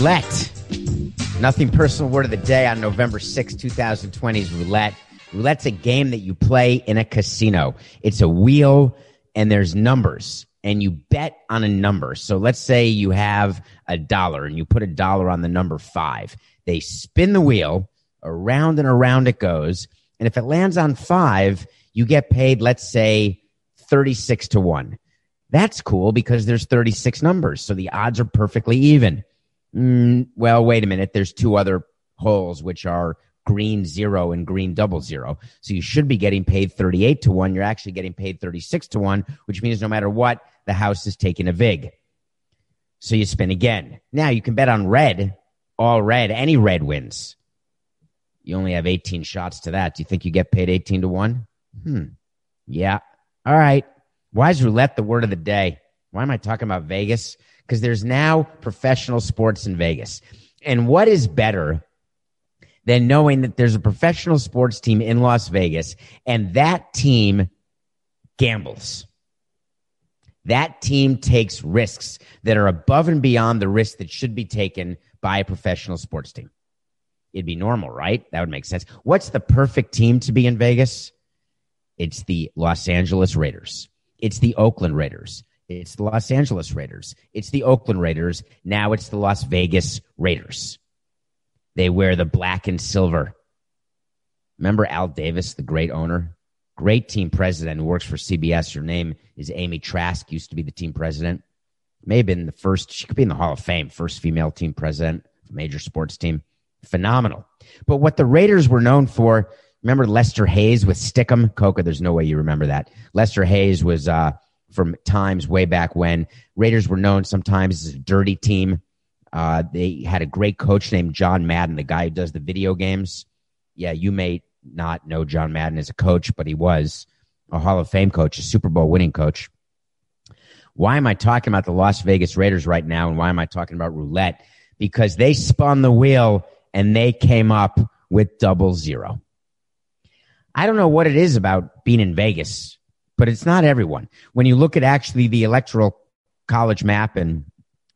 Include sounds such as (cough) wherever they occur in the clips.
roulette. Nothing personal word of the day on November 6, 2020 is roulette. Roulette's a game that you play in a casino. It's a wheel and there's numbers and you bet on a number. So let's say you have a dollar and you put a dollar on the number five. They spin the wheel around and around it goes. And if it lands on five, you get paid, let's say 36 to one. That's cool because there's 36 numbers. So the odds are perfectly even. Mm, well, wait a minute. There's two other holes, which are green zero and green double zero. So you should be getting paid 38 to one. You're actually getting paid 36 to one, which means no matter what, the house is taking a VIG. So you spin again. Now you can bet on red, all red, any red wins. You only have 18 shots to that. Do you think you get paid 18 to one? Hmm. Yeah. All right. Why is roulette the word of the day? Why am I talking about Vegas? Because there's now professional sports in Vegas. And what is better than knowing that there's a professional sports team in Las Vegas and that team gambles? That team takes risks that are above and beyond the risks that should be taken by a professional sports team. It'd be normal, right? That would make sense. What's the perfect team to be in Vegas? It's the Los Angeles Raiders. It's the Oakland Raiders. It's the Los Angeles Raiders. It's the Oakland Raiders. Now it's the Las Vegas Raiders. They wear the black and silver. Remember Al Davis, the great owner? Great team president who works for CBS. Her name is Amy Trask, used to be the team president. May have been the first, she could be in the Hall of Fame, first female team president of a major sports team. Phenomenal. But what the Raiders were known for, remember Lester Hayes with Stickum? Coca, there's no way you remember that. Lester Hayes was uh, from times way back when. Raiders were known sometimes as a dirty team. Uh, they had a great coach named John Madden, the guy who does the video games. Yeah, you may not know John Madden as a coach, but he was a Hall of Fame coach, a Super Bowl winning coach. Why am I talking about the Las Vegas Raiders right now? And why am I talking about roulette? Because they spun the wheel and they came up with double zero. I don't know what it is about being in Vegas, but it's not everyone. When you look at actually the electoral college map and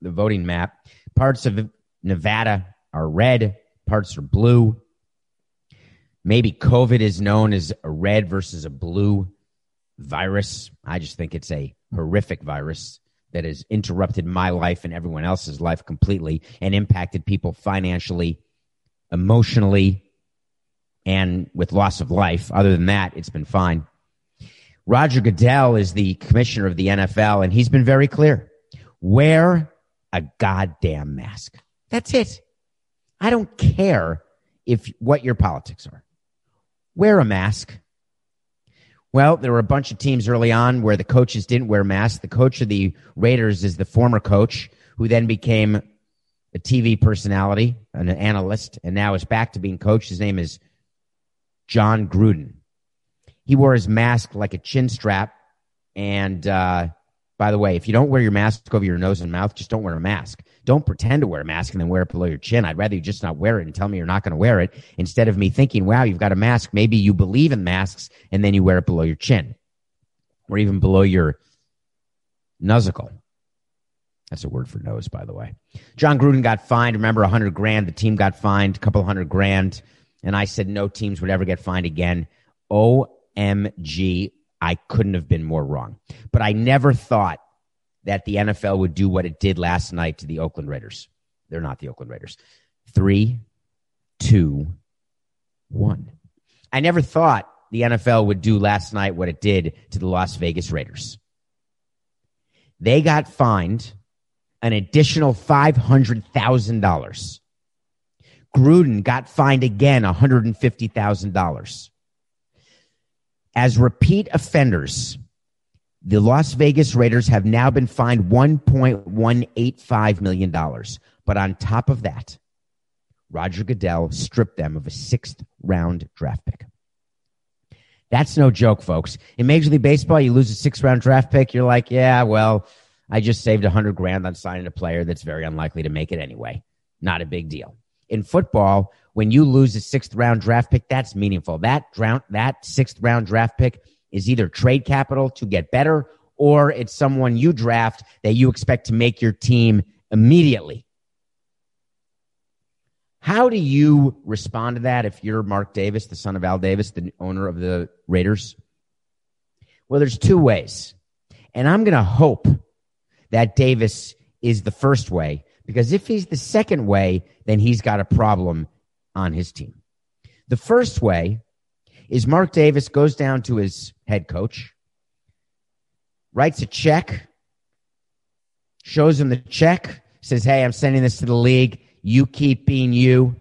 the voting map, parts of Nevada are red, parts are blue. Maybe COVID is known as a red versus a blue virus. I just think it's a horrific virus that has interrupted my life and everyone else's life completely and impacted people financially, emotionally, and with loss of life. Other than that, it's been fine. Roger Goodell is the commissioner of the NFL, and he's been very clear. Wear a goddamn mask. That's it. I don't care if what your politics are. Wear a mask. Well, there were a bunch of teams early on where the coaches didn't wear masks. The coach of the Raiders is the former coach who then became a TV personality, an analyst, and now is back to being coach. His name is Jon Gruden. He wore his mask like a chin strap. And uh, by the way, if you don't wear your mask over your nose and mouth, just don't wear a mask. Don't pretend to wear a mask and then wear it below your chin. I'd rather you just not wear it and tell me you're not going to wear it instead of me thinking, wow, you've got a mask. Maybe you believe in masks and then you wear it below your chin or even below your nuzzle. That's a word for nose, by the way. Jon Gruden got fined. Remember, a hundred grand. The team got fined, a couple hundred grand. And I said no teams would ever get fined again. OMG. I couldn't have been more wrong. But I never thought that the NFL would do what it did last night to the Oakland Raiders. They're not the Oakland Raiders. Three, two, one. I never thought the NFL would do last night what it did to the Las Vegas Raiders. They got fined an additional $500,000. Gruden got fined again $150,000. As repeat offenders, the Las Vegas Raiders have now been fined $1.185 million. But on top of that, Roger Goodell stripped them of a sixth round draft pick. That's no joke, folks. In Major League Baseball, you lose a sixth round draft pick. You're like, yeah, well, I just saved a hundred grand on signing a player that's very unlikely to make it anyway. Not a big deal. In football, when you lose a sixth round draft pick, that's meaningful. That draft, that sixth round draft pick is either trade capital to get better or it's someone you draft that you expect to make your team immediately. How do you respond to that if you're Mark Davis, the son of Al Davis, the owner of the Raiders? Well, there's two ways. And I'm going to hope that Davis is the first way because if he's the second way, then he's got a problem on his team. The first way is Mark Davis goes down to his head coach, writes a check, shows him the check, says, Hey, I'm sending this to the league. You keep being you.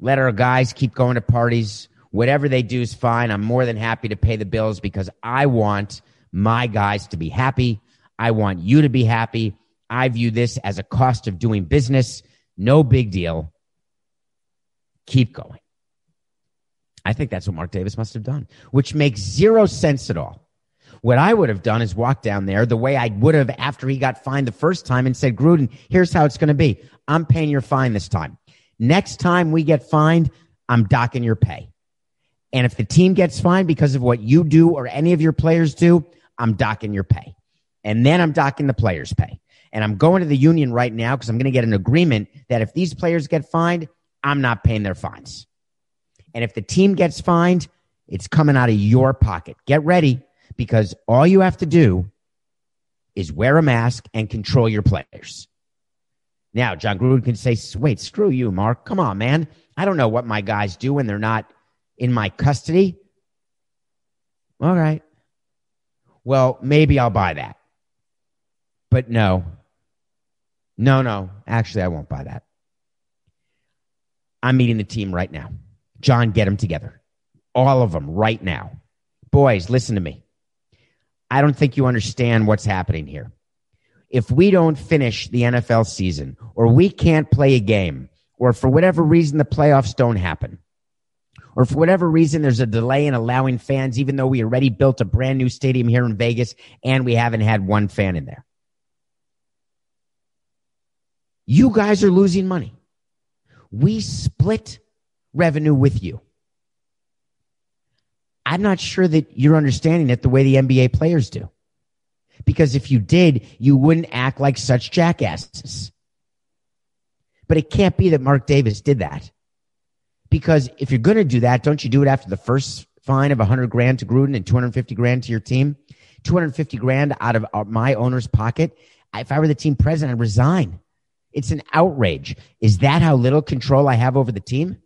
Let our guys keep going to parties. Whatever they do is fine. I'm more than happy to pay the bills because I want my guys to be happy. I want you to be happy. I view this as a cost of doing business. No big deal. Keep going. I think that's what Mark Davis must have done, which makes zero sense at all. What I would have done is walk down there the way I would have after he got fined the first time and said, Gruden, here's how it's going to be. I'm paying your fine this time. Next time we get fined, I'm docking your pay. And if the team gets fined because of what you do or any of your players do, I'm docking your pay. And then I'm docking the players' pay. And I'm going to the union right now because I'm going to get an agreement that if these players get fined, I'm not paying their fines. And if the team gets fined, it's coming out of your pocket. Get ready because all you have to do is wear a mask and control your players. Now, Jon Gruden can say, wait, screw you, Mark. Come on, man. I don't know what my guys do when they're not in my custody. All right. Well, maybe I'll buy that. But no. No, no. Actually, I won't buy that. I'm meeting the team right now. John, get them together. All of them right now. Boys, listen to me. I don't think you understand what's happening here. If we don't finish the NFL season, or we can't play a game, or for whatever reason the playoffs don't happen, or for whatever reason there's a delay in allowing fans, even though we already built a brand new stadium here in Vegas and we haven't had one fan in there. You guys are losing money. We split revenue with you. I'm not sure that you're understanding it the way the NBA players do. Because if you did, you wouldn't act like such jackasses. But it can't be that Mark Davis did that. Because if you're going to do that, don't you do it after the first fine of 100 grand to Gruden and 250 grand to your team? 250 grand out of uh, my owner's pocket. If I were the team president, I'd resign. It's an outrage. Is that how little control I have over the team?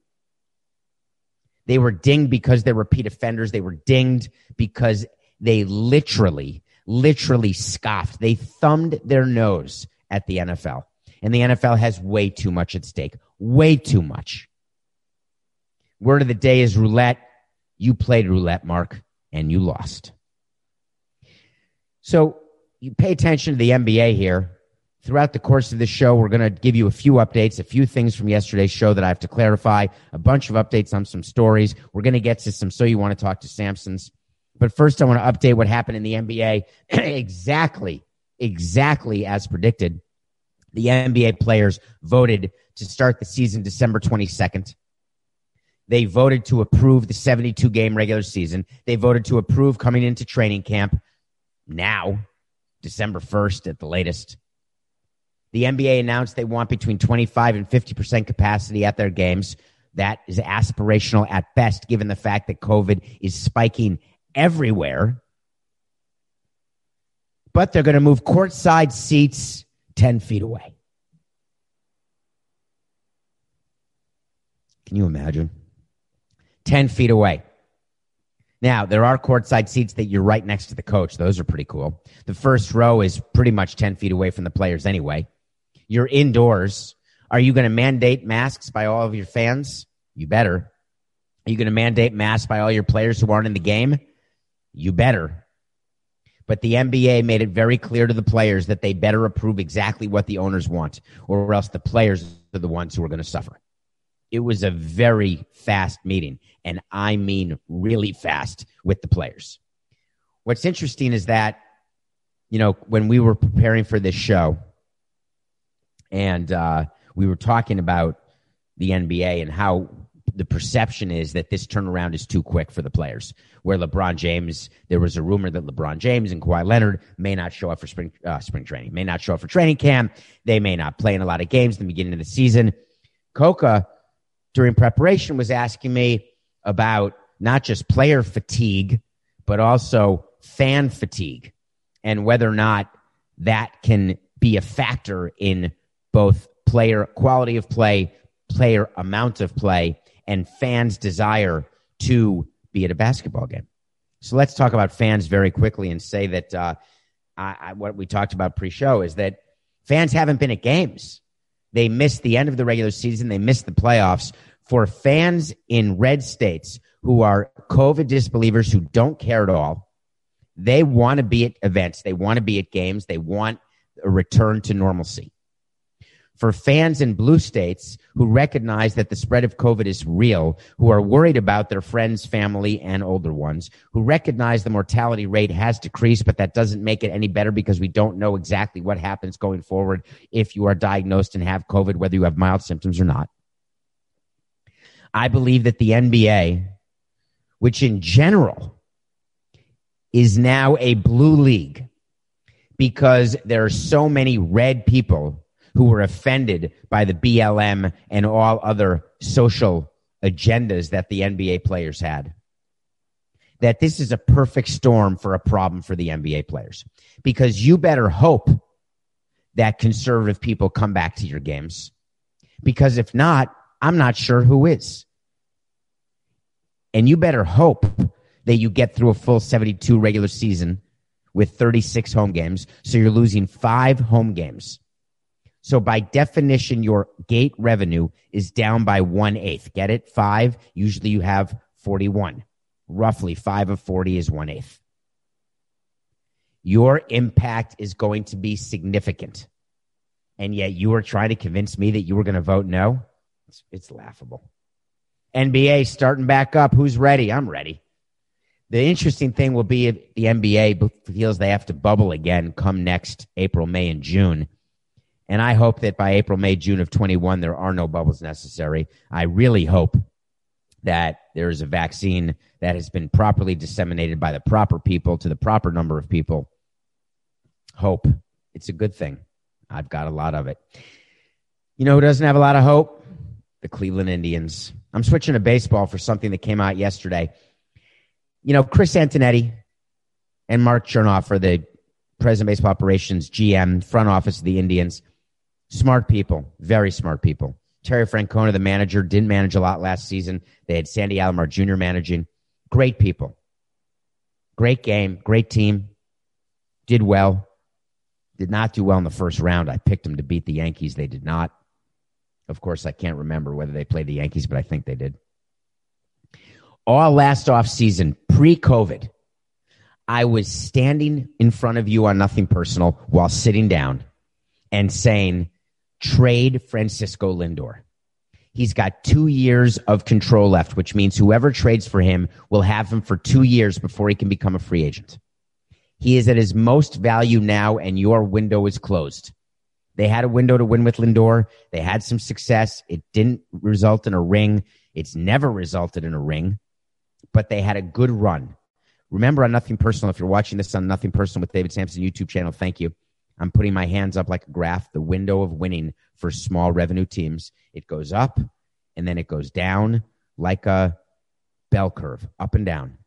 They were dinged because they're repeat offenders. They were dinged because they literally, literally scoffed. They thumbed their nose at the NFL. And the NFL has way too much at stake. Way too much. Word of the day is roulette. You played roulette, Mark, and you lost. So you pay attention to the NBA here throughout the course of the show, we're going to give you a few updates, a few things from yesterday's show that I have to clarify, a bunch of updates on some stories. We're going to get to some So You Want to Talk to Samson's. But first, I want to update what happened in the NBA (clears throat) exactly, exactly as predicted. The NBA players voted to start the season December 22nd. They voted to approve the 72 game regular season. They voted to approve coming into training camp now, December 1st at the latest. The NBA announced they want between 25 and 50% capacity at their games. That is aspirational at best, given the fact that COVID is spiking everywhere. But they're going to move courtside seats 10 feet away. Can you imagine? 10 feet away. Now, there are courtside seats that you're right next to the coach. Those are pretty cool. The first row is pretty much 10 feet away from the players anyway. You're indoors. Are you going to mandate masks by all of your fans? You better. Are you going to mandate masks by all your players who aren't in the game? You better. But the NBA made it very clear to the players that they better approve exactly what the owners want, or else the players are the ones who are going to suffer. It was a very fast meeting, and I mean really fast with the players. What's interesting is that, you know, when we were preparing for this show, and uh, we were talking about the NBA and how the perception is that this turnaround is too quick for the players. Where LeBron James, there was a rumor that LeBron James and Kawhi Leonard may not show up for spring uh, spring training, may not show up for training camp. They may not play in a lot of games in the beginning of the season. Coca, during preparation, was asking me about not just player fatigue, but also fan fatigue and whether or not that can be a factor in both player quality of play, player amount of play, and fans' desire to be at a basketball game. So let's talk about fans very quickly and say that uh, I, I, what we talked about pre-show is that fans haven't been at games. They missed the end of the regular season. They missed the playoffs. For fans in red states who are COVID disbelievers who don't care at all, they want to be at events. They want to be at games. They want a return to normalcy for fans in blue states who recognize that the spread of COVID is real, who are worried about their friends, family, and older ones, who recognize the mortality rate has decreased, but that doesn't make it any better because we don't know exactly what happens going forward if you are diagnosed and have COVID, whether you have mild symptoms or not. I believe that the NBA, which in general is now a blue league because there are so many red people who were offended by the BLM and all other social agendas that the NBA players had. That this is a perfect storm for a problem for the NBA players. Because you better hope that conservative people come back to your games. Because if not, I'm not sure who is. And you better hope that you get through a full 72 regular season with 36 home games. So you're losing five home games. So by definition, your gate revenue is down by one eighth. Get it? Five. Usually you have 41. Roughly five of 40 is one eighth. Your impact is going to be significant. And yet you are trying to convince me that you were going to vote no. It's, it's laughable. NBA starting back up. Who's ready? I'm ready. The interesting thing will be if the NBA feels they have to bubble again come next April, May, and June and I hope that by April, May, June of 21, there are no bubbles necessary. I really hope that there is a vaccine that has been properly disseminated by the proper people to the proper number of people. Hope. It's a good thing. I've got a lot of it. You know who doesn't have a lot of hope? The Cleveland Indians. I'm switching to baseball for something that came out yesterday. You know, Chris Antonetti and Mark Chernoff are the president baseball operations, GM, front office of the Indians Smart people, very smart people. Terry Francona, the manager, didn't manage a lot last season. They had Sandy Alomar Jr. managing. Great people. Great game, great team. Did well. Did not do well in the first round. I picked them to beat the Yankees. They did not. Of course, I can't remember whether they played the Yankees, but I think they did. All last off season, pre COVID, I was standing in front of you on nothing personal while sitting down and saying, trade Francisco Lindor. He's got two years of control left, which means whoever trades for him will have him for two years before he can become a free agent. He is at his most value now, and your window is closed. They had a window to win with Lindor. They had some success. It didn't result in a ring. It's never resulted in a ring, but they had a good run. Remember on Nothing Personal, if you're watching this on Nothing Personal with David Samson YouTube channel, thank you. I'm putting my hands up like a graph, the window of winning for small revenue teams. It goes up and then it goes down like a bell curve, up and down.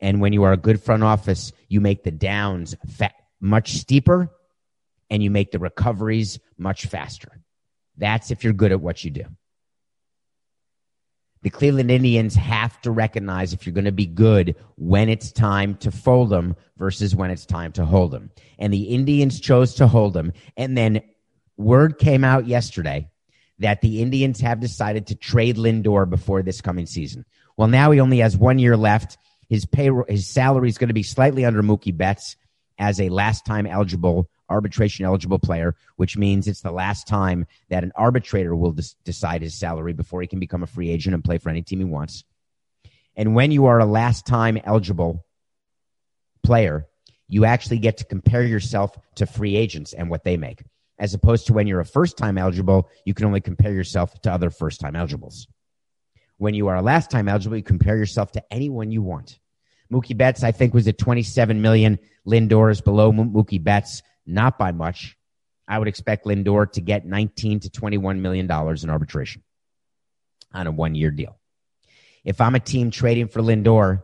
And when you are a good front office, you make the downs much steeper and you make the recoveries much faster. That's if you're good at what you do. The Cleveland Indians have to recognize if you're going to be good when it's time to fold them versus when it's time to hold them. And the Indians chose to hold them. And then word came out yesterday that the Indians have decided to trade Lindor before this coming season. Well, now he only has one year left. His payroll, his salary is going to be slightly under Mookie Betts as a last time eligible arbitration eligible player, which means it's the last time that an arbitrator will des- decide his salary before he can become a free agent and play for any team he wants. And when you are a last time eligible player, you actually get to compare yourself to free agents and what they make. As opposed to when you're a first time eligible, you can only compare yourself to other first time eligibles. When you are a last time eligible, you compare yourself to anyone you want. Mookie Betts, I think, was at 27 million. Lindor is below Mookie Betts not by much. I would expect Lindor to get 19 to 21 million dollars in arbitration. on a one year deal. If I'm a team trading for Lindor,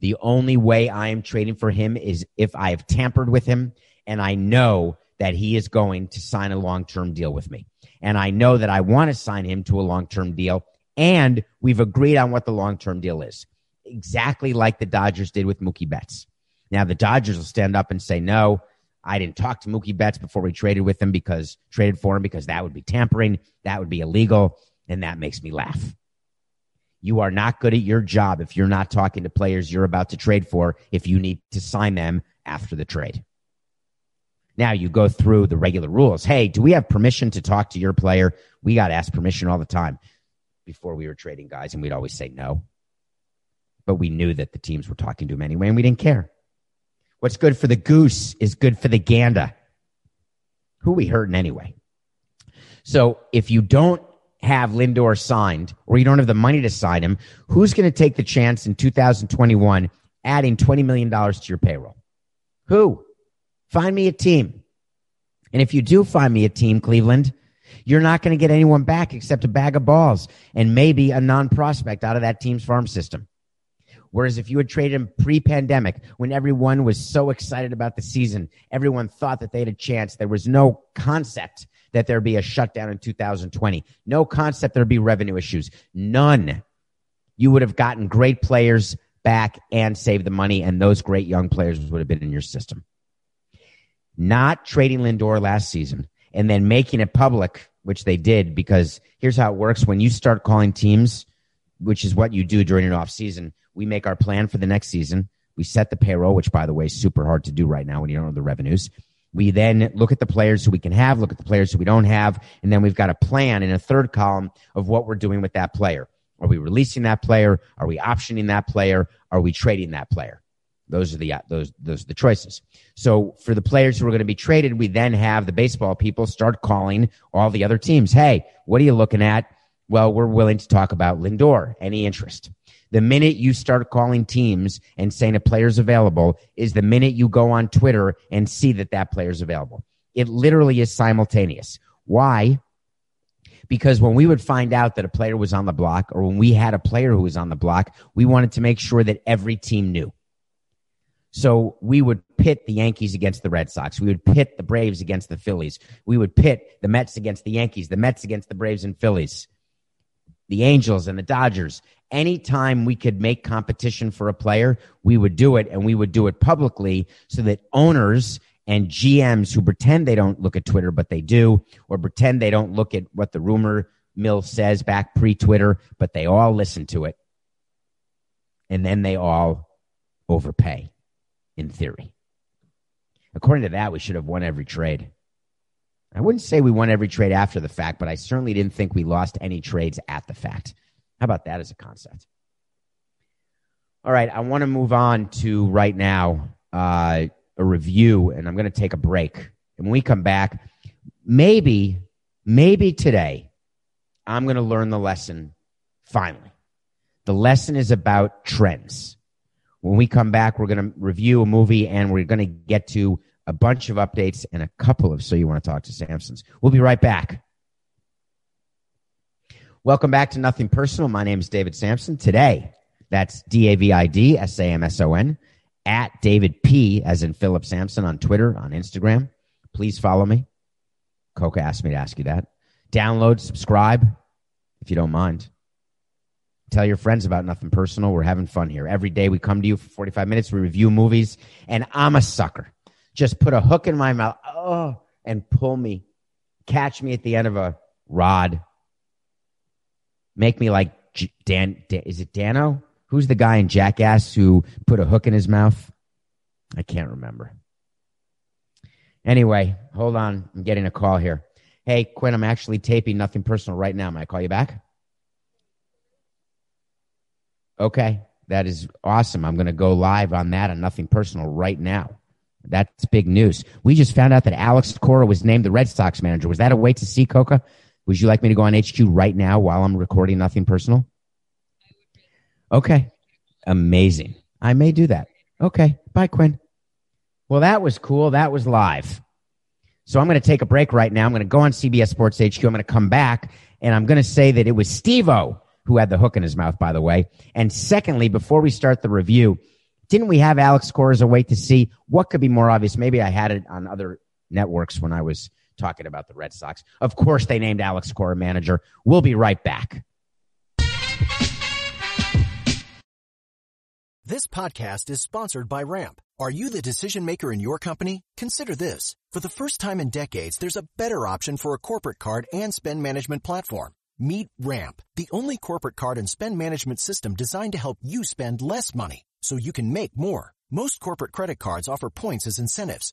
the only way I am trading for him is if I have tampered with him and I know that he is going to sign a long term deal with me. And I know that I want to sign him to a long term deal. And we've agreed on what the long term deal is. Exactly like the Dodgers did with Mookie Betts. Now, the Dodgers will stand up and say, no, I didn't talk to Mookie Betts before we traded with him because traded for him because that would be tampering. That would be illegal. And that makes me laugh. You are not good at your job if you're not talking to players you're about to trade for if you need to sign them after the trade. Now you go through the regular rules. Hey, do we have permission to talk to your player? We got to ask permission all the time before we were trading guys, and we'd always say no. But we knew that the teams were talking to him anyway, and we didn't care. What's good for the goose is good for the gander. Who we hurting anyway? So if you don't have Lindor signed or you don't have the money to sign him, who's going to take the chance in 2021 adding $20 million to your payroll? Who? Find me a team. And if you do find me a team, Cleveland, you're not going to get anyone back except a bag of balls and maybe a non prospect out of that team's farm system. Whereas if you had traded him pre pandemic, when everyone was so excited about the season, everyone thought that they had a chance. There was no concept that there'd be a shutdown in 2020. No concept there'd be revenue issues. None. You would have gotten great players back and saved the money, and those great young players would have been in your system. Not trading Lindor last season and then making it public, which they did, because here's how it works. When you start calling teams, which is what you do during an off season, we make our plan for the next season. We set the payroll, which by the way is super hard to do right now when you don't know the revenues. We then look at the players who we can have, look at the players who we don't have, and then we've got a plan in a third column of what we're doing with that player. Are we releasing that player? Are we optioning that player? Are we trading that player? Those are the those those are the choices. So for the players who are going to be traded, we then have the baseball people start calling all the other teams. Hey, what are you looking at? Well, we're willing to talk about Lindor. Any interest? The minute you start calling teams and saying a player's available is the minute you go on Twitter and see that that player's available. It literally is simultaneous. Why? Because when we would find out that a player was on the block or when we had a player who was on the block, we wanted to make sure that every team knew. So we would pit the Yankees against the Red Sox. We would pit the Braves against the Phillies. We would pit the Mets against the Yankees, the Mets against the Braves and Phillies, the Angels and the Dodgers anytime we could make competition for a player, we would do it and we would do it publicly so that owners and GMs who pretend they don't look at Twitter, but they do, or pretend they don't look at what the rumor mill says back pre Twitter, but they all listen to it. And then they all overpay, in theory. According to that, we should have won every trade. I wouldn't say we won every trade after the fact, but I certainly didn't think we lost any trades at the fact. How about that as a concept? All right, I want to move on to right now uh, a review, and I'm going to take a break. And when we come back, maybe, maybe today, I'm going to learn the lesson finally. The lesson is about trends. When we come back, we're going to review a movie and we're going to get to a bunch of updates and a couple of So You Want to Talk to Samsons. We'll be right back. Welcome back to Nothing Personal. My name is David Samson. Today, that's D A V I D S A M S O N at David P, as in Philip Samson on Twitter, on Instagram. Please follow me. Coca asked me to ask you that. Download, subscribe, if you don't mind. Tell your friends about Nothing Personal. We're having fun here. Every day we come to you for 45 minutes. We review movies, and I'm a sucker. Just put a hook in my mouth, oh, and pull me, catch me at the end of a rod make me like Dan, Dan is it Dano? Who's the guy in Jackass who put a hook in his mouth? I can't remember. Anyway, hold on. I'm getting a call here. Hey, Quinn, I'm actually taping nothing personal right now. May I call you back? Okay, that is awesome. I'm going to go live on that on nothing personal right now. That's big news. We just found out that Alex Cora was named the Red Sox manager. Was that a wait to see, Coca? Would you like me to go on HQ right now while I'm recording nothing personal? Okay. Amazing. I may do that. Okay. Bye, Quinn. Well, that was cool. That was live. So I'm going to take a break right now. I'm going to go on CBS Sports HQ. I'm going to come back and I'm going to say that it was Steve-O who had the hook in his mouth, by the way. And secondly, before we start the review, didn't we have Alex Cora as a way to see what could be more obvious? Maybe I had it on other networks when I was talking about the Red Sox. Of course, they named Alex Cora manager. We'll be right back. This podcast is sponsored by Ramp. Are you the decision maker in your company? Consider this. For the first time in decades, there's a better option for a corporate card and spend management platform. Meet Ramp, the only corporate card and spend management system designed to help you spend less money so you can make more. Most corporate credit cards offer points as incentives,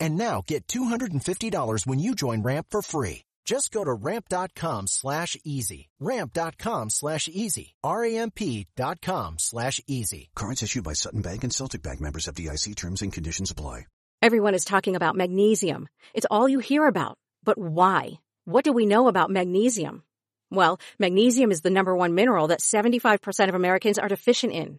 And now get $250 when you join Ramp for free. Just go to ramp.com slash easy. Ramp.com slash easy. R-A-M-P dot com slash easy. Cards issued by Sutton Bank and Celtic Bank members FDIC terms and conditions apply. Everyone is talking about magnesium. It's all you hear about. But why? What do we know about magnesium? Well, magnesium is the number one mineral that 75% of Americans are deficient in.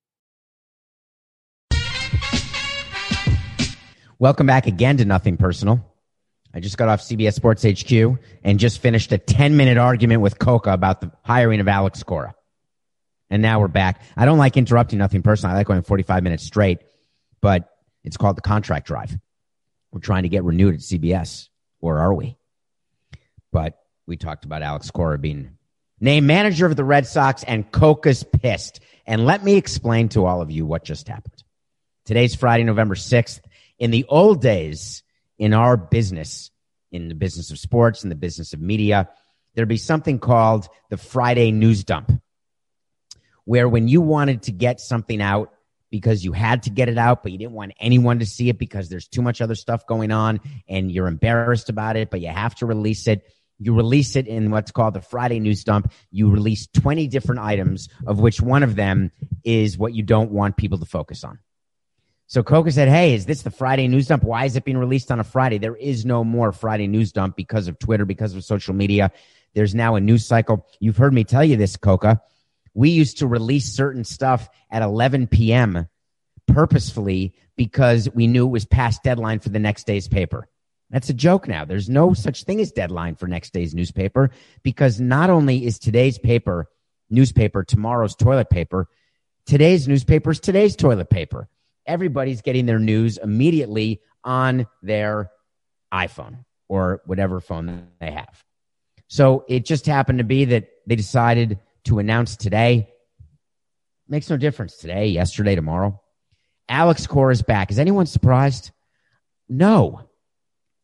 Welcome back again to Nothing Personal. I just got off CBS Sports HQ and just finished a 10 minute argument with Coca about the hiring of Alex Cora. And now we're back. I don't like interrupting nothing personal. I like going 45 minutes straight, but it's called the contract drive. We're trying to get renewed at CBS, or are we? But we talked about Alex Cora being named manager of the Red Sox and Coca's pissed. And let me explain to all of you what just happened. Today's Friday, November 6th. In the old days, in our business, in the business of sports, in the business of media, there'd be something called the Friday news dump, where when you wanted to get something out because you had to get it out, but you didn't want anyone to see it because there's too much other stuff going on and you're embarrassed about it, but you have to release it. You release it in what's called the Friday news dump. You release 20 different items, of which one of them is what you don't want people to focus on. So Coca said, Hey, is this the Friday news dump? Why is it being released on a Friday? There is no more Friday news dump because of Twitter, because of social media. There's now a news cycle. You've heard me tell you this, Coca. We used to release certain stuff at 11 p.m. purposefully because we knew it was past deadline for the next day's paper. That's a joke now. There's no such thing as deadline for next day's newspaper because not only is today's paper newspaper tomorrow's toilet paper, today's newspaper is today's toilet paper everybody's getting their news immediately on their iPhone or whatever phone they have. So it just happened to be that they decided to announce today. Makes no difference today, yesterday, tomorrow. Alex Cora is back. Is anyone surprised? No.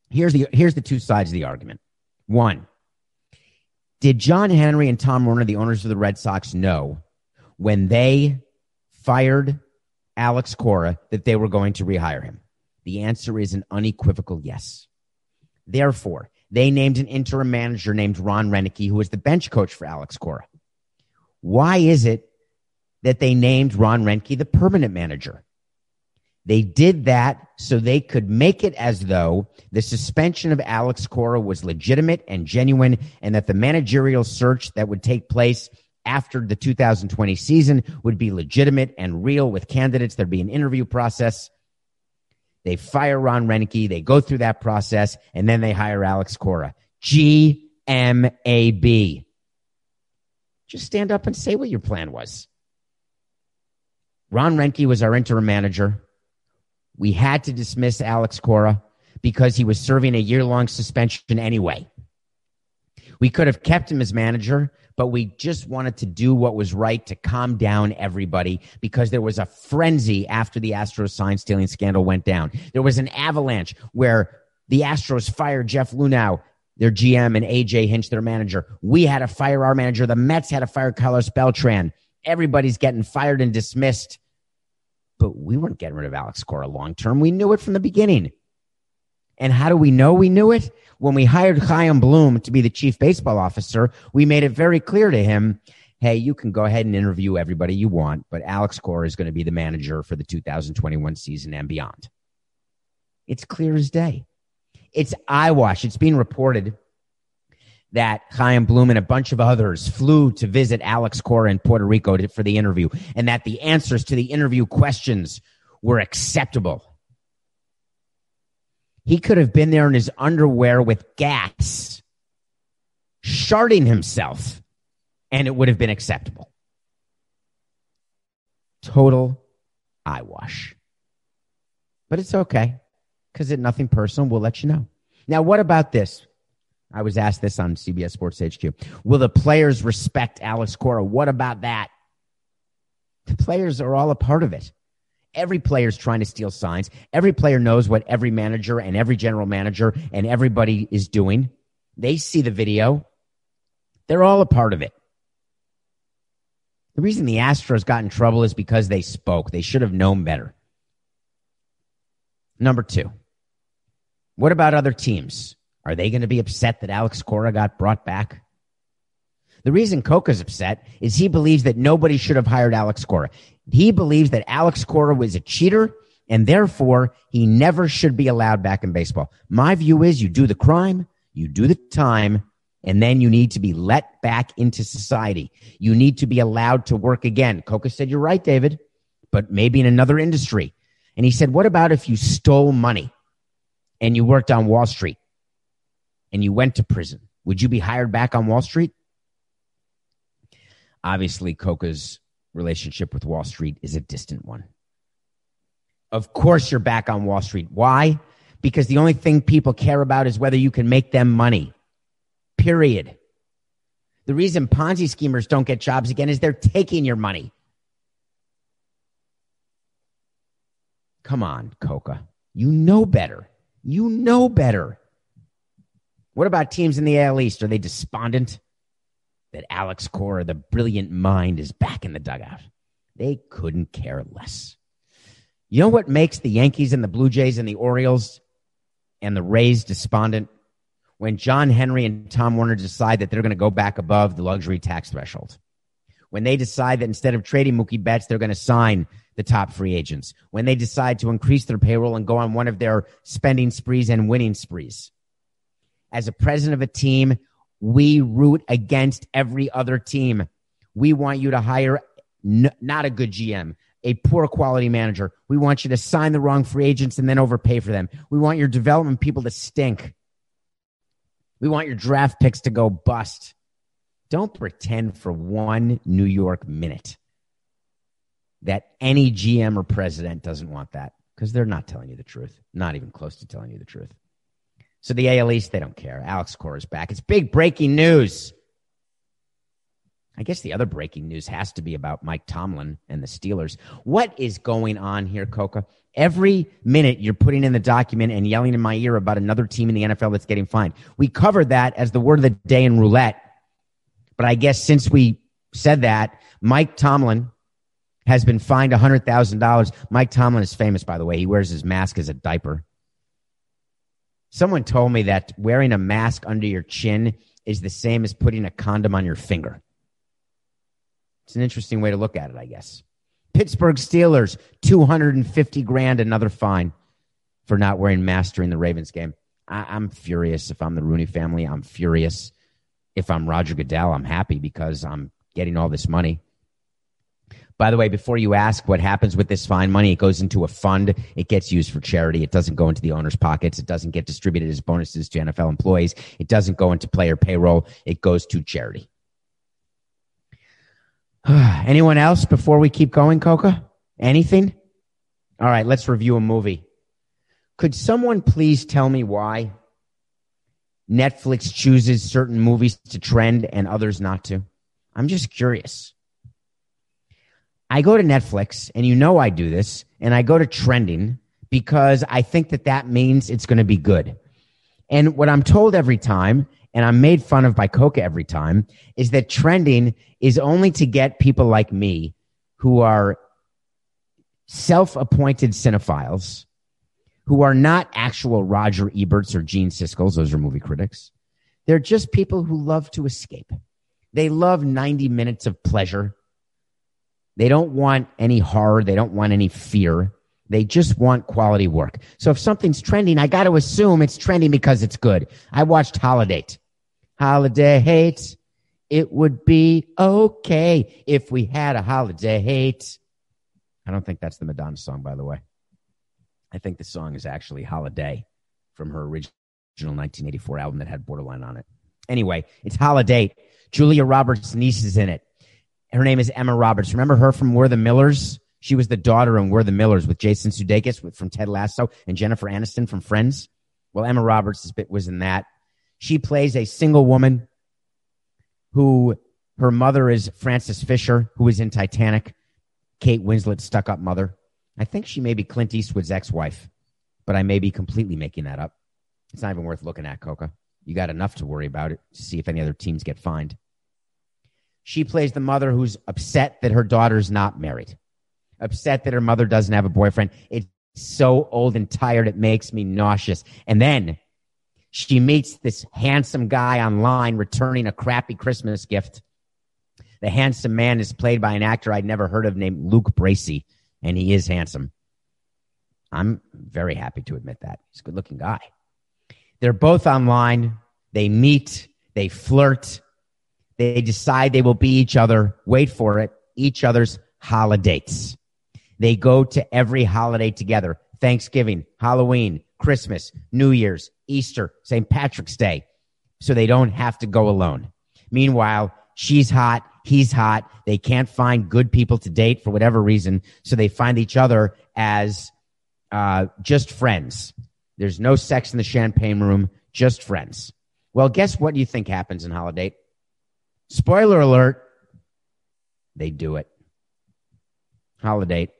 Here's the here's the two sides of the argument. One, did John Henry and Tom Werner, the owners of the Red Sox, know when they fired Alex Cora that they were going to rehire him? The answer is an unequivocal yes. Therefore, they named an interim manager named Ron Roenicke, who was the bench coach for Alex Cora. Why is it that they named Ron Roenicke the permanent manager? They did that so they could make it as though the suspension of Alex Cora was legitimate and genuine and that the managerial search that would take place after the 2020 season would be legitimate and real with candidates. There'd be an interview process. They fire Ron Roenicke. They go through that process and then they hire Alex Cora. GMAB. Just stand up and say what your plan was. Ron Roenicke was our interim manager. We had to dismiss Alex Cora because he was serving a year long suspension anyway. We could have kept him as manager, but we just wanted to do what was right to calm down everybody because there was a frenzy after the Astros sign stealing scandal went down. There was an avalanche where the Astros fired Jeff Luhnow, their GM, and AJ Hinch, their manager. We had to fire our manager. The Mets had to fire Carlos Beltran. Everybody's getting fired and dismissed. But we weren't getting rid of Alex Cora long term. We knew it from the beginning. And how do we know we knew it? When we hired Chaim Bloom to be the chief baseball officer, we made it very clear to him hey, you can go ahead and interview everybody you want, but Alex Cora is going to be the manager for the 2021 season and beyond. It's clear as day. It's eyewash. It's being reported that Chaim Bloom and a bunch of others flew to visit Alex Cora in Puerto Rico to, for the interview, and that the answers to the interview questions were acceptable. He could have been there in his underwear with gas, sharding himself, and it would have been acceptable. Total eyewash. But it's okay because it's nothing personal. We'll let you know. Now, what about this? I was asked this on CBS Sports HQ. Will the players respect Alex Cora? What about that? The players are all a part of it. Every player is trying to steal signs. Every player knows what every manager and every general manager and everybody is doing. They see the video. They're all a part of it. The reason the Astros got in trouble is because they spoke. They should have known better. Number two, what about other teams? Are they going to be upset that Alex Cora got brought back? The reason Coca's upset is he believes that nobody should have hired Alex Cora. He believes that Alex Cora was a cheater and therefore he never should be allowed back in baseball. My view is you do the crime, you do the time, and then you need to be let back into society. You need to be allowed to work again. Coca said, You're right, David, but maybe in another industry. And he said, What about if you stole money and you worked on Wall Street and you went to prison? Would you be hired back on Wall Street? Obviously, Coca's relationship with Wall Street is a distant one. Of course, you're back on Wall Street. Why? Because the only thing people care about is whether you can make them money. Period. The reason Ponzi schemers don't get jobs again is they're taking your money. Come on, Coca. You know better. You know better. What about teams in the AL East? Are they despondent? That Alex Cora, the brilliant mind, is back in the dugout. They couldn't care less. You know what makes the Yankees and the Blue Jays and the Orioles and the Rays despondent? When John Henry and Tom Werner decide that they're going to go back above the luxury tax threshold. When they decide that instead of trading Mookie Betts, they're going to sign the top free agents. When they decide to increase their payroll and go on one of their spending sprees and winning sprees. As a president of a team we root against every other team. We want you to hire n- not a good GM, a poor quality manager. We want you to sign the wrong free agents and then overpay for them. We want your development people to stink. We want your draft picks to go bust. Don't pretend for one New York minute that any GM or president doesn't want that because they're not telling you the truth, not even close to telling you the truth. So the AL East, they don't care. Alex Cora is back. It's big breaking news. I guess the other breaking news has to be about Mike Tomlin and the Steelers. What is going on here, Coca? Every minute you're putting in the document and yelling in my ear about another team in the NFL that's getting fined. We covered that as the word of the day in roulette. But I guess since we said that, Mike Tomlin has been fined $100,000. Mike Tomlin is famous, by the way. He wears his mask as a diaper. Someone told me that wearing a mask under your chin is the same as putting a condom on your finger. It's an interesting way to look at it, I guess. Pittsburgh Steelers, 250 grand, another fine for not wearing masks during the Ravens game. I, am furious if I'm the Rooney family. I'm furious. If I'm Roger Goodell, I'm happy because I'm getting all this money. By the way, before you ask what happens with this fine money, it goes into a fund. It gets used for charity. It doesn't go into the owner's pockets. It doesn't get distributed as bonuses to NFL employees. It doesn't go into player payroll. It goes to charity. (sighs) Anyone else before we keep going, Coca? Anything? All right, let's review a movie. Could someone please tell me why Netflix chooses certain movies to trend and others not to? I'm just curious. I go to Netflix, and you know I do this, and I go to trending because I think that that means it's going to be good. And what I'm told every time, and I'm made fun of by Coca every time, is that trending is only to get people like me who are self appointed cinephiles, who are not actual Roger Eberts or Gene Siskel's, those are movie critics. They're just people who love to escape. They love 90 minutes of pleasure they don't want any horror. They don't want any fear. They just want quality work. So if something's trending, I got to assume it's trending because it's good. I watched Holidate. Holiday Hate. It would be okay if we had a holiday hate. I don't think that's the Madonna song, by the way. I think the song is actually Holiday from her original 1984 album that had Borderline on it. Anyway, it's Holidate. Julia Roberts' niece is in it. Her name is Emma Roberts. Remember her from We're the Millers? She was the daughter in We're the Millers with Jason Sudeikis from Ted Lasso and Jennifer Aniston from Friends. Well, Emma Roberts was in that. She plays a single woman who her mother is Frances Fisher, who was in Titanic, Kate Winslet's stuck up mother. I think she may be Clint Eastwood's ex wife, but I may be completely making that up. It's not even worth looking at, Coca. You got enough to worry about it to see if any other teams get fined. She plays the mother who's upset that her daughter's not married, upset that her mother doesn't have a boyfriend. It's so old and tired, it makes me nauseous. And then she meets this handsome guy online returning a crappy Christmas gift. The handsome man is played by an actor I'd never heard of named Luke Bracey, and he is handsome. I'm very happy to admit that. He's a good looking guy. They're both online. They meet, they flirt, they decide they will be each other, wait for it, each other's holidays. They go to every holiday together Thanksgiving, Halloween, Christmas, New Year's, Easter, St. Patrick's Day, so they don't have to go alone. Meanwhile, she's hot, he's hot. They can't find good people to date for whatever reason, so they find each other as uh, just friends. There's no sex in the champagne room, just friends. Well, guess what you think happens in Holidate? Spoiler alert, they do it. Holidate.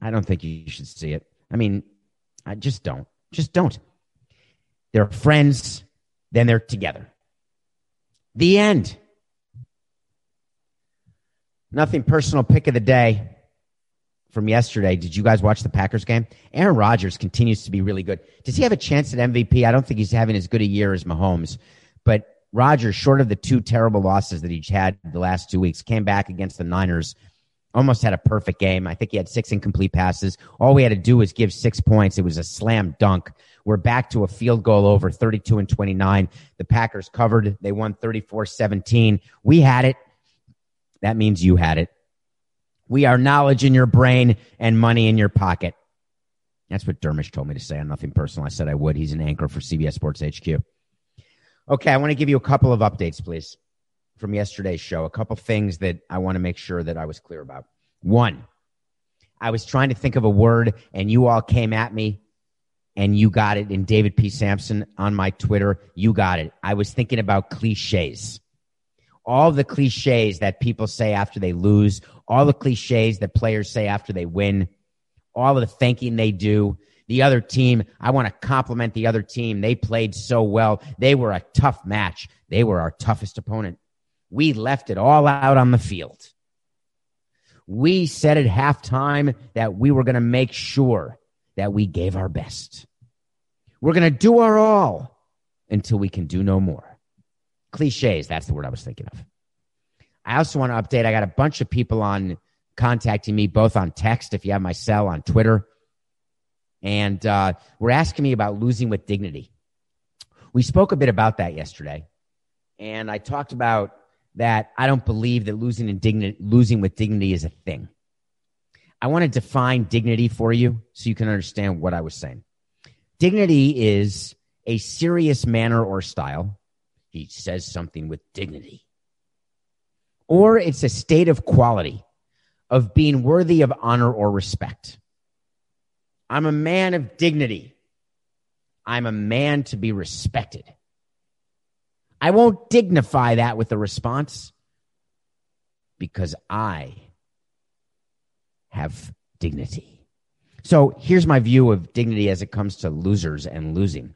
I don't think you should see it. I mean, I just don't. Just don't. They're friends, then they're together. The end. Nothing personal pick of the day from yesterday. Did you guys watch the Packers game? Aaron Rodgers continues to be really good. Does he have a chance at MVP? I don't think he's having as good a year as Mahomes, but Rodgers, short of the two terrible losses that he's had the last two weeks, came back against the Niners, almost had a perfect game. I think he had six incomplete passes. All we had to do was give six points. It was a slam dunk. We're back to a field goal over 32 and 29. The Packers covered. They won 34 17. We had it. That means you had it. We are knowledge in your brain and money in your pocket. That's what Dermish told me to say on Nothing Personal. I said I would. He's an anchor for CBS Sports HQ. Okay, I want to give you a couple of updates, please, from yesterday's show. A couple things that I want to make sure that I was clear about. One, I was trying to think of a word, and you all came at me, and you got it. In David P. Samson on my Twitter, you got it. I was thinking about cliches. All the cliches that people say after they lose, all the cliches that players say after they win, all of the thanking they do the other team. I want to compliment the other team. They played so well. They were a tough match. They were our toughest opponent. We left it all out on the field. We said at halftime that we were going to make sure that we gave our best. We're going to do our all until we can do no more. Cliches, that's the word I was thinking of. I also want to update. I got a bunch of people on contacting me, both on text, if you have my cell, on Twitter and uh, were asking me about losing with dignity. We spoke a bit about that yesterday, and I talked about that I don't believe that losing losing with dignity is a thing. I want to define dignity for you so you can understand what I was saying. Dignity is a serious manner or style. He says something with dignity. Or it's a state of quality of being worthy of honor or respect. I'm a man of dignity. I'm a man to be respected. I won't dignify that with a response because I have dignity. So here's my view of dignity as it comes to losers and losing.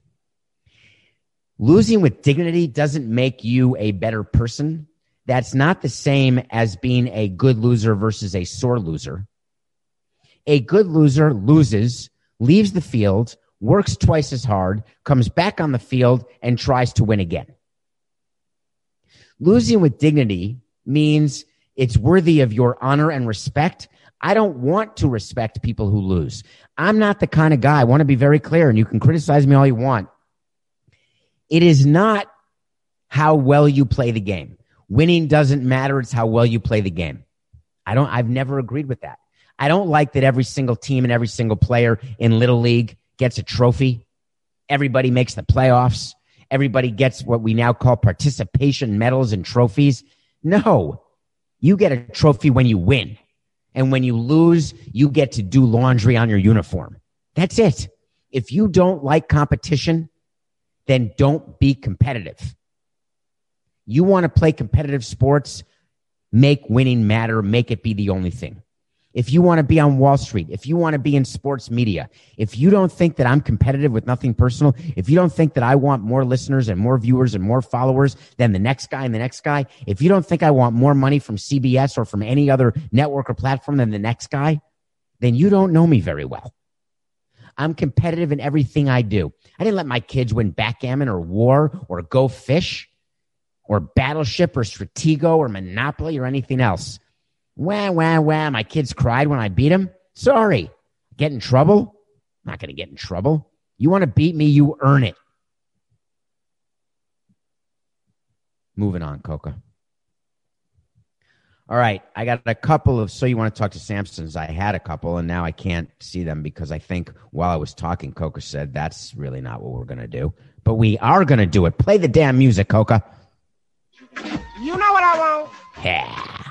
Losing with dignity doesn't make you a better person. That's not the same as being a good loser versus a sore loser. A good loser loses, leaves the field, works twice as hard, comes back on the field, and tries to win again. Losing with dignity means it's worthy of your honor and respect. I don't want to respect people who lose. I'm not the kind of guy. I want to be very clear, and you can criticize me all you want. It is not how well you play the game. Winning doesn't matter. It's how well you play the game. I don't, I've never agreed with that. I don't like that every single team and every single player in Little League gets a trophy. Everybody makes the playoffs. Everybody gets what we now call participation medals and trophies. No, you get a trophy when you win. And when you lose, you get to do laundry on your uniform. That's it. If you don't like competition, then don't be competitive. You want to play competitive sports, make winning matter, make it be the only thing if you want to be on Wall Street, if you want to be in sports media, if you don't think that I'm competitive with nothing personal, if you don't think that I want more listeners and more viewers and more followers than the next guy and the next guy, if you don't think I want more money from CBS or from any other network or platform than the next guy, then you don't know me very well. I'm competitive in everything I do. I didn't let my kids win backgammon or war or go fish or battleship or stratego or monopoly or anything else. Wah, wah, wah. My kids cried when I beat them. Sorry. Get in trouble? I'm not going to get in trouble. You want to beat me, you earn it. Moving on, Coca. All right, I got a couple of. So you want to talk to Samsons? I had a couple, and now I can't see them because I think while I was talking, Coca said that's really not what we're going to do. But we are going to do it. Play the damn music, Coca. You know what I want? Yeah.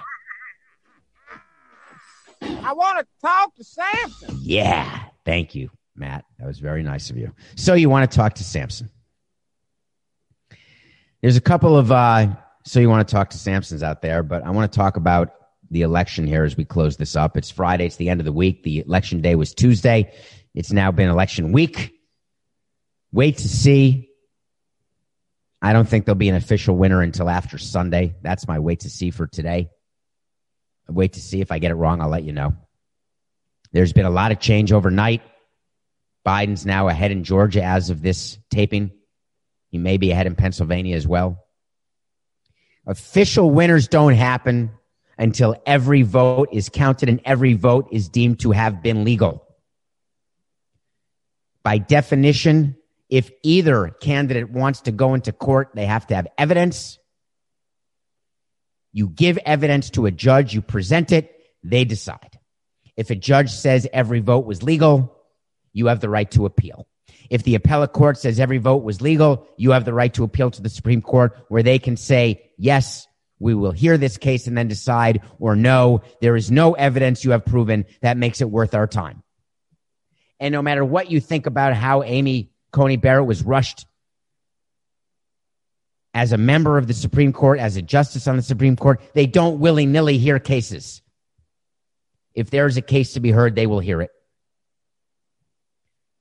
I want to talk to Samson. Yeah. Thank you, Matt. That was very nice of you. So you want to talk to Samson? There's a couple of uh, so you want to talk to Samsons out there, but I want to talk about the election here as we close this up. It's Friday. It's the end of the week. The election day was Tuesday. It's now been election week. Wait to see. I don't think there'll be an official winner until after Sunday. That's my wait to see for today wait to see if I get it wrong. I'll let you know. There's been a lot of change overnight. Biden's now ahead in Georgia as of this taping. He may be ahead in Pennsylvania as well. Official winners don't happen until every vote is counted and every vote is deemed to have been legal. By definition, if either candidate wants to go into court, they have to have evidence you give evidence to a judge, you present it, they decide. If a judge says every vote was legal, you have the right to appeal. If the appellate court says every vote was legal, you have the right to appeal to the Supreme Court where they can say, yes, we will hear this case and then decide, or no, there is no evidence you have proven that makes it worth our time. And no matter what you think about how Amy Coney Barrett was rushed as a member of the Supreme Court, as a justice on the Supreme Court, they don't willy nilly hear cases. If there is a case to be heard, they will hear it.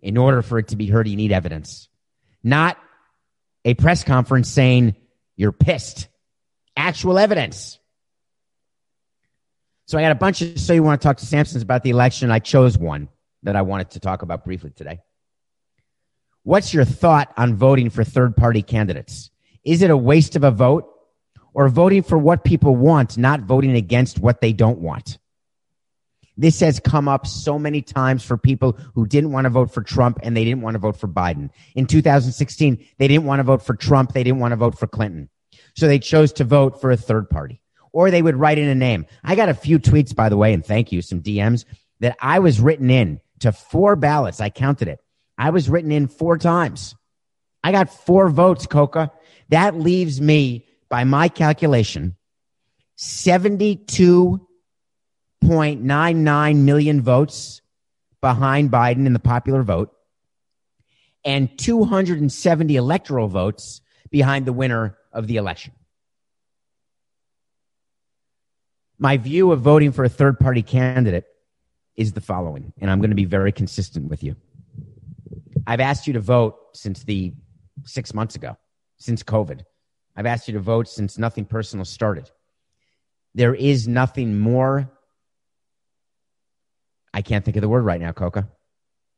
In order for it to be heard, you need evidence, not a press conference saying you're pissed. Actual evidence. So I got a bunch of, so you want to talk to Samsons about the election. I chose one that I wanted to talk about briefly today. What's your thought on voting for third party candidates? Is it a waste of a vote or voting for what people want, not voting against what they don't want? This has come up so many times for people who didn't want to vote for Trump and they didn't want to vote for Biden. In 2016, they didn't want to vote for Trump. They didn't want to vote for Clinton. So they chose to vote for a third party or they would write in a name. I got a few tweets, by the way, and thank you, some DMs that I was written in to four ballots. I counted it. I was written in four times. I got four votes, Coca. That leaves me, by my calculation, 72.99 million votes behind Biden in the popular vote and 270 electoral votes behind the winner of the election. My view of voting for a third party candidate is the following, and I'm going to be very consistent with you. I've asked you to vote since the six months ago, since COVID. I've asked you to vote since nothing personal started. There is nothing more. I can't think of the word right now, Coca.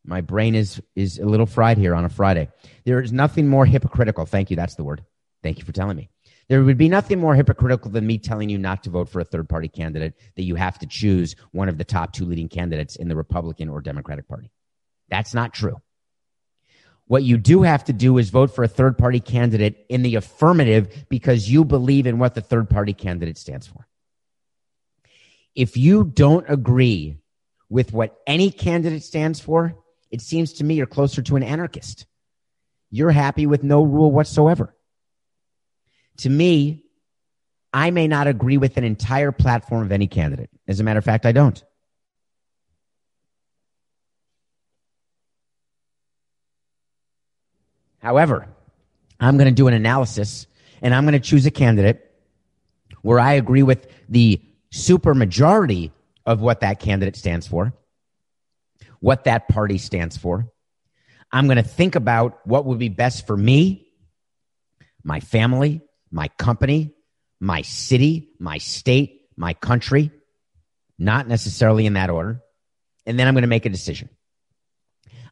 My brain is is a little fried here on a Friday. There is nothing more hypocritical. Thank you. That's the word. Thank you for telling me. There would be nothing more hypocritical than me telling you not to vote for a third party candidate, that you have to choose one of the top two leading candidates in the Republican or Democratic Party. That's not true. What you do have to do is vote for a third party candidate in the affirmative because you believe in what the third party candidate stands for. If you don't agree with what any candidate stands for, it seems to me you're closer to an anarchist. You're happy with no rule whatsoever. To me, I may not agree with an entire platform of any candidate. As a matter of fact, I don't. However, I'm going to do an analysis and I'm going to choose a candidate where I agree with the super majority of what that candidate stands for, what that party stands for. I'm going to think about what would be best for me, my family, my company, my city, my state, my country, not necessarily in that order. And then I'm going to make a decision.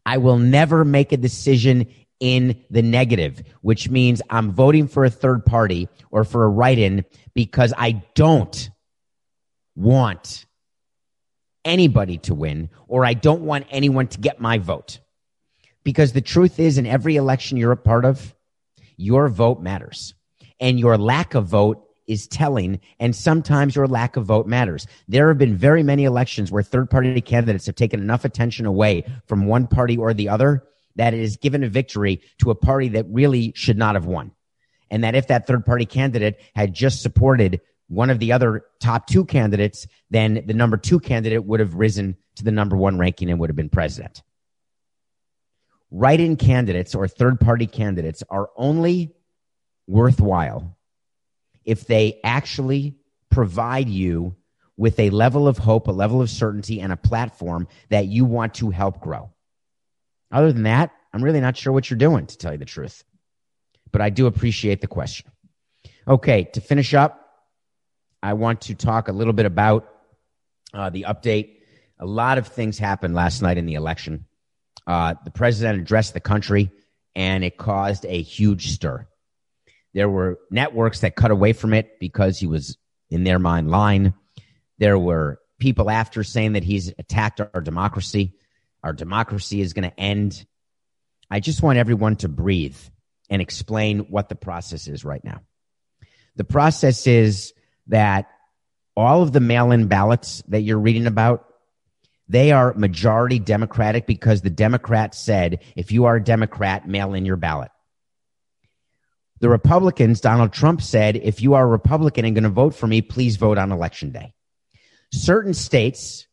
I will never make a decision in the negative, which means I'm voting for a third party or for a write in because I don't want anybody to win or I don't want anyone to get my vote. Because the truth is, in every election you're a part of, your vote matters and your lack of vote is telling, and sometimes your lack of vote matters. There have been very many elections where third party candidates have taken enough attention away from one party or the other that it has given a victory to a party that really should not have won. And that if that third party candidate had just supported one of the other top two candidates, then the number two candidate would have risen to the number one ranking and would have been president. Write in candidates or third party candidates are only worthwhile if they actually provide you with a level of hope, a level of certainty, and a platform that you want to help grow. Other than that, I'm really not sure what you're doing, to tell you the truth. But I do appreciate the question. Okay, to finish up, I want to talk a little bit about uh, the update. A lot of things happened last night in the election. Uh, the president addressed the country, and it caused a huge stir. There were networks that cut away from it because he was, in their mind, lying. There were people after saying that he's attacked our democracy. Our democracy is going to end. I just want everyone to breathe and explain what the process is right now. The process is that all of the mail in ballots that you're reading about, they are majority Democratic because the Democrats said, if you are a Democrat, mail in your ballot. The Republicans, Donald Trump said, if you are a Republican and going to vote for me, please vote on election day. Certain states,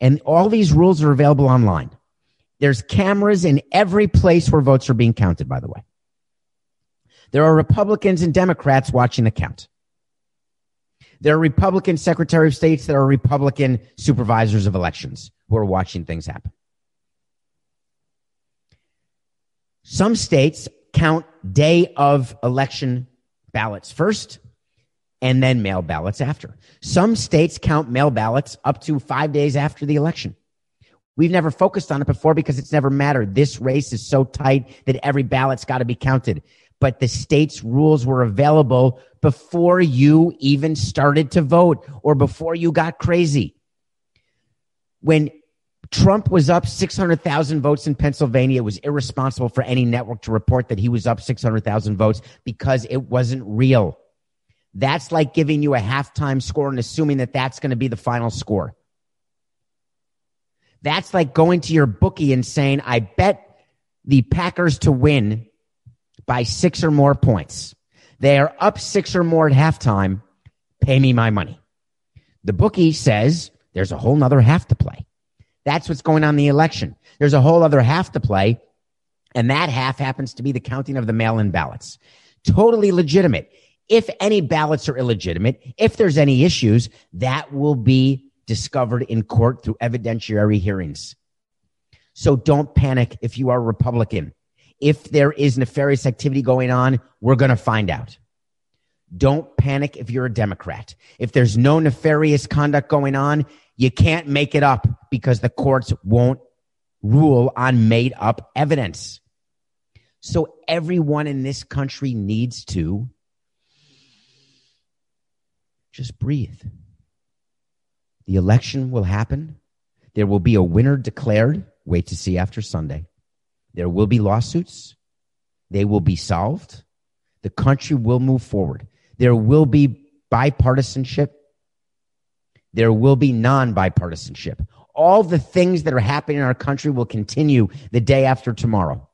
and all these rules are available online. There's cameras in every place where votes are being counted, by the way. There are Republicans and Democrats watching the count. There are Republican Secretary of States that are Republican supervisors of elections who are watching things happen. Some states count day of election ballots first and then mail ballots after. Some states count mail ballots up to five days after the election. We've never focused on it before because it's never mattered. This race is so tight that every ballot's got to be counted. But the state's rules were available before you even started to vote or before you got crazy. When Trump was up 600,000 votes in Pennsylvania. It was irresponsible for any network to report that he was up 600,000 votes because it wasn't real. That's like giving you a halftime score and assuming that that's going to be the final score. That's like going to your bookie and saying, I bet the Packers to win by six or more points. They are up six or more at halftime. Pay me my money. The bookie says there's a whole nother half to play. That's what's going on in the election. There's a whole other half to play. And that half happens to be the counting of the mail in ballots. Totally legitimate. If any ballots are illegitimate, if there's any issues, that will be discovered in court through evidentiary hearings. So don't panic if you are Republican. If there is nefarious activity going on, we're going to find out. Don't panic if you're a Democrat. If there's no nefarious conduct going on, you can't make it up because the courts won't rule on made up evidence. So everyone in this country needs to just breathe. The election will happen. There will be a winner declared. Wait to see after Sunday. There will be lawsuits. They will be solved. The country will move forward. There will be bipartisanship. There will be non bipartisanship. All the things that are happening in our country will continue the day after tomorrow.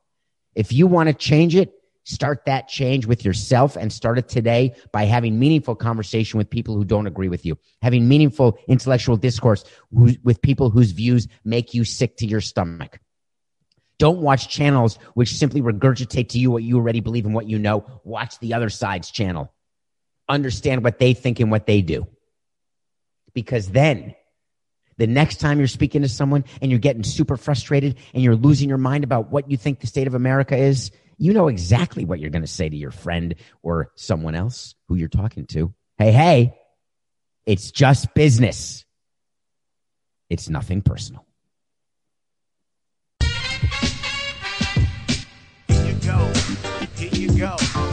If you want to change it, start that change with yourself and start it today by having meaningful conversation with people who don't agree with you, having meaningful intellectual discourse with people whose views make you sick to your stomach. Don't watch channels which simply regurgitate to you what you already believe and what you know. Watch the other side's channel. Understand what they think and what they do. Because then the next time you're speaking to someone and you're getting super frustrated and you're losing your mind about what you think the state of America is, you know exactly what you're going to say to your friend or someone else who you're talking to. Hey, hey, it's just business. It's nothing personal. Here you go. Here you go.